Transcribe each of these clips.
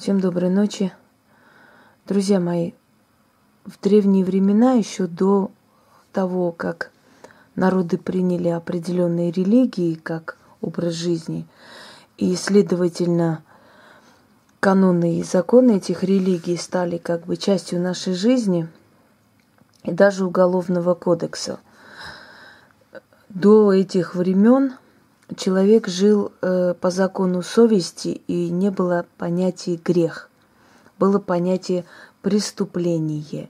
Всем доброй ночи. Друзья мои, в древние времена, еще до того, как народы приняли определенные религии как образ жизни, и, следовательно, каноны и законы этих религий стали как бы частью нашей жизни и даже уголовного кодекса. До этих времен человек жил э, по закону совести и не было понятия грех, было понятие преступление,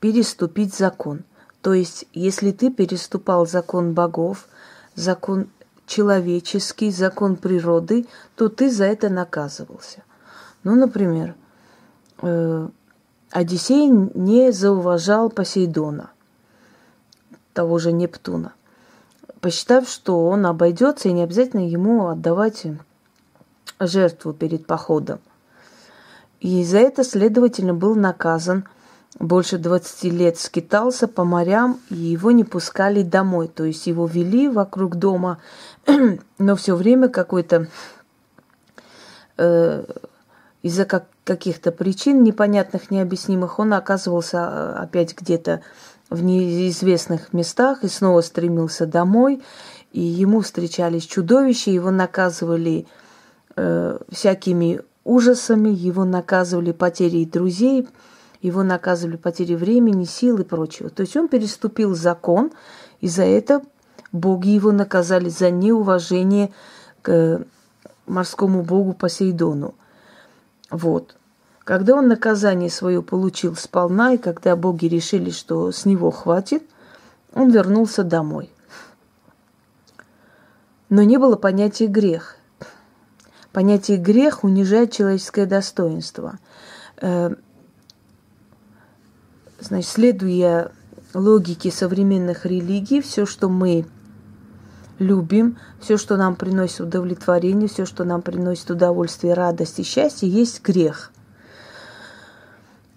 переступить закон. То есть, если ты переступал закон богов, закон человеческий, закон природы, то ты за это наказывался. Ну, например, э, Одиссей не зауважал Посейдона, того же Нептуна – посчитав, что он обойдется и не обязательно ему отдавать жертву перед походом. И за это, следовательно, был наказан. Больше 20 лет скитался по морям, и его не пускали домой. То есть его вели вокруг дома, но все время какой-то э, из-за как, каких-то причин непонятных, необъяснимых он оказывался э, опять где-то в неизвестных местах и снова стремился домой. И ему встречались чудовища, его наказывали э, всякими ужасами, его наказывали потерей друзей, его наказывали потерей времени, сил и прочего. То есть он переступил закон, и за это боги его наказали за неуважение к морскому богу Посейдону. Вот. Когда он наказание свое получил сполна, и когда боги решили, что с него хватит, он вернулся домой. Но не было понятия грех. Понятие грех унижает человеческое достоинство. Э, значит, следуя логике современных религий, все, что мы любим, все, что нам приносит удовлетворение, все, что нам приносит удовольствие, радость и счастье, есть грех.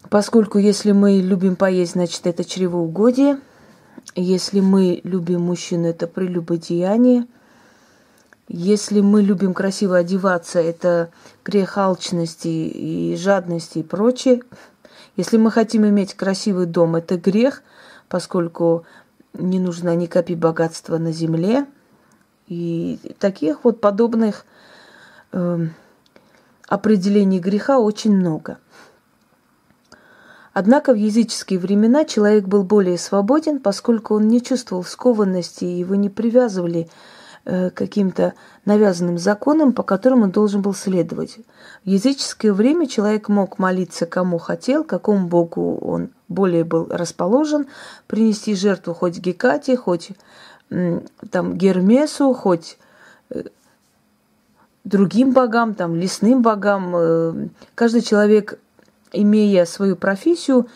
Поскольку если мы любим поесть, значит это чревоугодие. Если мы любим мужчину, это прелюбодеяние. Если мы любим красиво одеваться, это грех алчности и жадности и прочее. Если мы хотим иметь красивый дом, это грех, поскольку не нужно ни копи богатства на земле. И таких вот подобных э, определений греха очень много – Однако в языческие времена человек был более свободен, поскольку он не чувствовал скованности, и его не привязывали э, каким-то навязанным законам, по которым он должен был следовать. В языческое время человек мог молиться кому хотел, какому богу он более был расположен, принести жертву хоть Гекате, хоть там Гермесу, хоть э, другим богам, там лесным богам. Э, каждый человек имея свою профессию,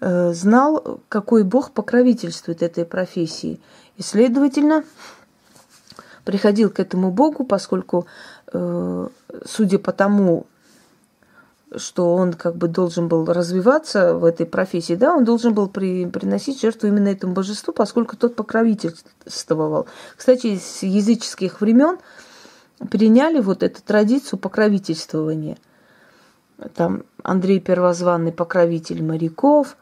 э, знал, какой Бог покровительствует этой профессии. И, следовательно, приходил к этому Богу, поскольку, э, судя по тому, что он как бы должен был развиваться в этой профессии, да, он должен был при, приносить жертву именно этому божеству, поскольку тот покровительствовал. Кстати, с языческих времен переняли вот эту традицию покровительствования – там Андрей Первозванный покровитель моряков,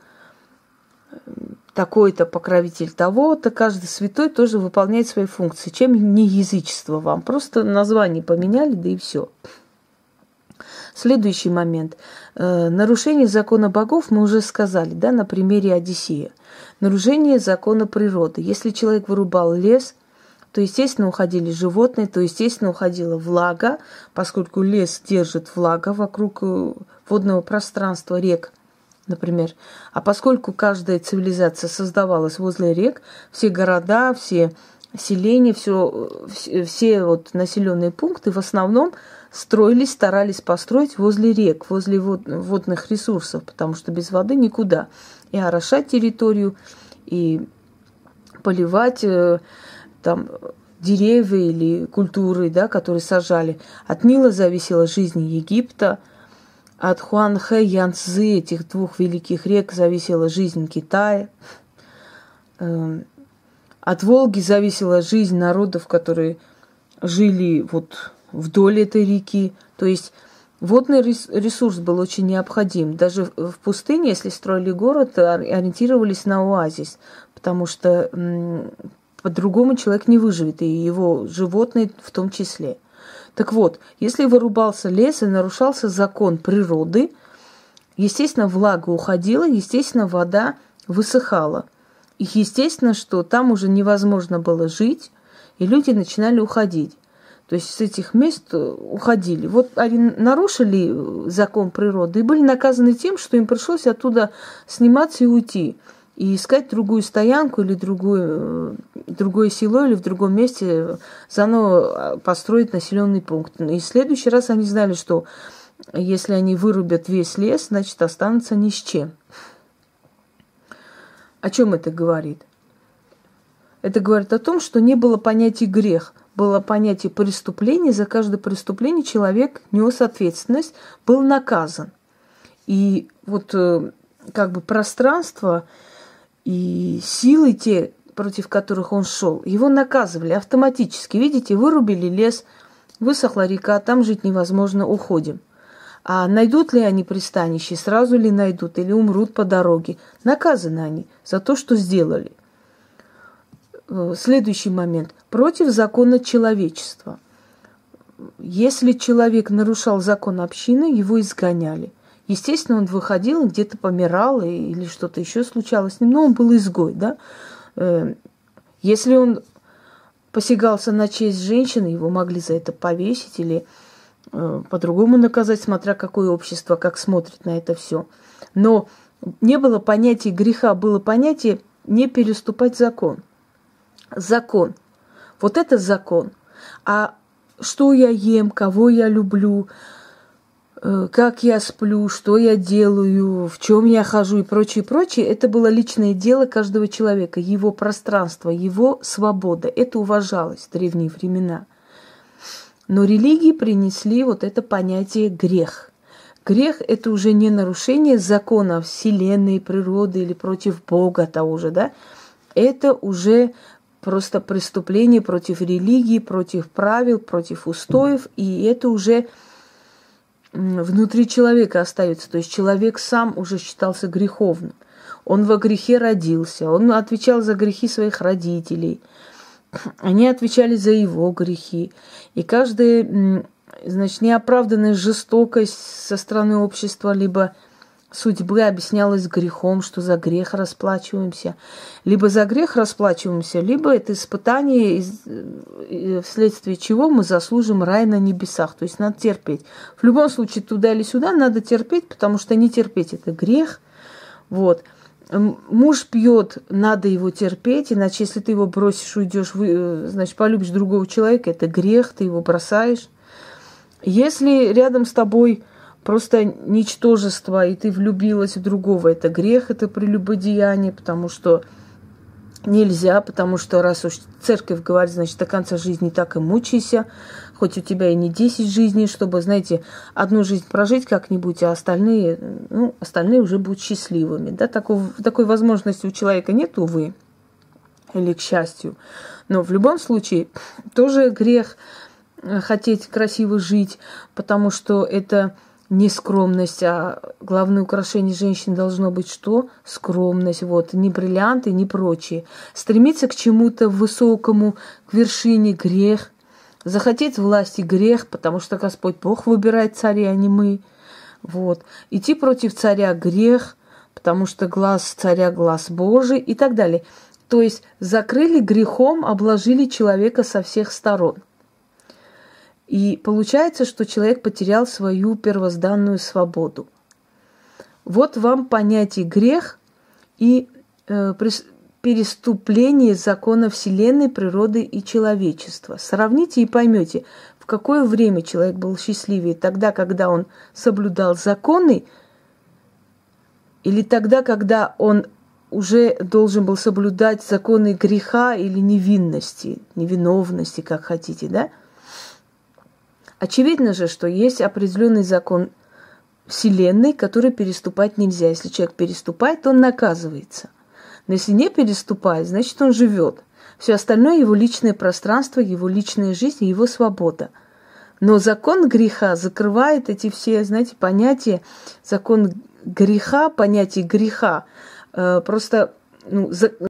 такой-то покровитель того-то, каждый святой тоже выполняет свои функции. Чем не язычество вам? Просто название поменяли, да и все. Следующий момент. Э, нарушение закона богов мы уже сказали, да, на примере Одиссея. Нарушение закона природы. Если человек вырубал лес – то, естественно, уходили животные, то, естественно, уходила влага, поскольку лес держит влага вокруг э, водного пространства рек, например. А поскольку каждая цивилизация создавалась возле рек, все города, все селения, все, все, все вот населенные пункты в основном строились, старались построить возле рек, возле вод, водных ресурсов, потому что без воды никуда. И орошать территорию, и поливать э, там деревья или культуры, да, которые сажали. От Нила зависела жизнь Египта, от Хуанхэ, Янцзы, этих двух великих рек, зависела жизнь Китая. Эм, от Волги зависела жизнь народов, которые жили вот вдоль этой реки. То есть Водный ресурс был очень необходим. Даже в пустыне, если строили город, ориентировались на оазис, потому что по-другому человек не выживет, и его животные в том числе. Так вот, если вырубался лес и нарушался закон природы, естественно, влага уходила, естественно, вода высыхала. И естественно, что там уже невозможно было жить, и люди начинали уходить. То есть с этих мест э, уходили. Вот они нарушили э, закон природы и были наказаны тем, что им пришлось оттуда сниматься и уйти. И искать другую стоянку или другую, другое село или в другом месте заново построить населенный пункт. И в следующий раз они знали, что если они вырубят весь лес, значит останутся ни с чем. О чем это говорит? Это говорит о том, что не было понятия грех – было понятие преступления, за каждое преступление человек нес ответственность, был наказан. И вот э, как бы пространство и силы те, против которых он шел, его наказывали автоматически. Видите, вырубили лес, высохла река, там жить невозможно, уходим. А найдут ли они пристанище, сразу ли найдут или умрут по дороге? Наказаны они за то, что сделали – Э, следующий момент. Против закона человечества. Если человек нарушал закон общины, его изгоняли. Естественно, он выходил, где-то помирал или что-то еще случалось с ним, но он был изгой, да. Э, если он посягался на честь женщины, его могли за это повесить или э, по-другому наказать, смотря какое общество, как смотрит на это все. Но не было понятия греха, было понятие не переступать закон закон. Вот это закон. А что я ем, кого я люблю, как я сплю, что я делаю, в чем я хожу и прочее, прочее, это было личное дело каждого человека, его пространство, его свобода. Это уважалось в древние времена. Но религии принесли вот это понятие грех. Грех – это уже не нарушение законов Вселенной, природы или против Бога того же, да? Это уже просто преступление против религии, против правил, против устоев, и это уже внутри человека остается. То есть человек сам уже считался греховным. Он во грехе родился, он отвечал за грехи своих родителей. Они отвечали за его грехи. И каждая, значит, неоправданная жестокость со стороны общества, либо судьбы объяснялось грехом, что за грех расплачиваемся. Либо за грех расплачиваемся, либо это испытание, э, вследствие чего мы заслужим рай на небесах. То есть надо терпеть. В любом случае, туда или сюда надо терпеть, потому что не терпеть – это грех. Вот. Муж пьет, надо его терпеть, иначе если ты его бросишь, уйдешь, э, значит, полюбишь другого человека, это грех, ты его бросаешь. Если рядом с тобой – просто ничтожество, и ты влюбилась в другого. Это грех, это прелюбодеяние, потому что нельзя, потому что раз уж церковь говорит, значит, до конца жизни так и мучайся, хоть у тебя и не 10 жизней, чтобы, знаете, одну жизнь прожить как-нибудь, а остальные, ну, остальные уже будут счастливыми. Да? Такой, такой возможности у человека нет, увы, или к счастью. Но в любом случае тоже грех э, хотеть красиво жить, потому что это не скромность, а главное украшение женщин должно быть что? Скромность, вот, не бриллианты, не прочие. Стремиться к чему-то высокому, к вершине грех. Захотеть власти грех, потому что Господь Бог выбирает царя, а не мы. Вот. Идти против царя грех, потому что глаз царя глаз Божий и так далее. То есть закрыли грехом, обложили человека со всех сторон. И получается, что человек потерял свою первозданную свободу. Вот вам понятие грех и э, переступление закона Вселенной, природы и человечества. Сравните и поймете, в какое время человек был счастливее, тогда, когда он соблюдал законы, или тогда, когда он уже должен был соблюдать законы греха или невинности, невиновности, как хотите, да? Очевидно же, что есть определенный закон Вселенной, который переступать нельзя. Если человек переступает, он наказывается. Но если не переступает, значит он живет. Все остальное его личное пространство, его личная жизнь, его свобода. Но закон греха закрывает эти все, знаете, понятия. Закон греха, понятие греха. Э, просто ну, за,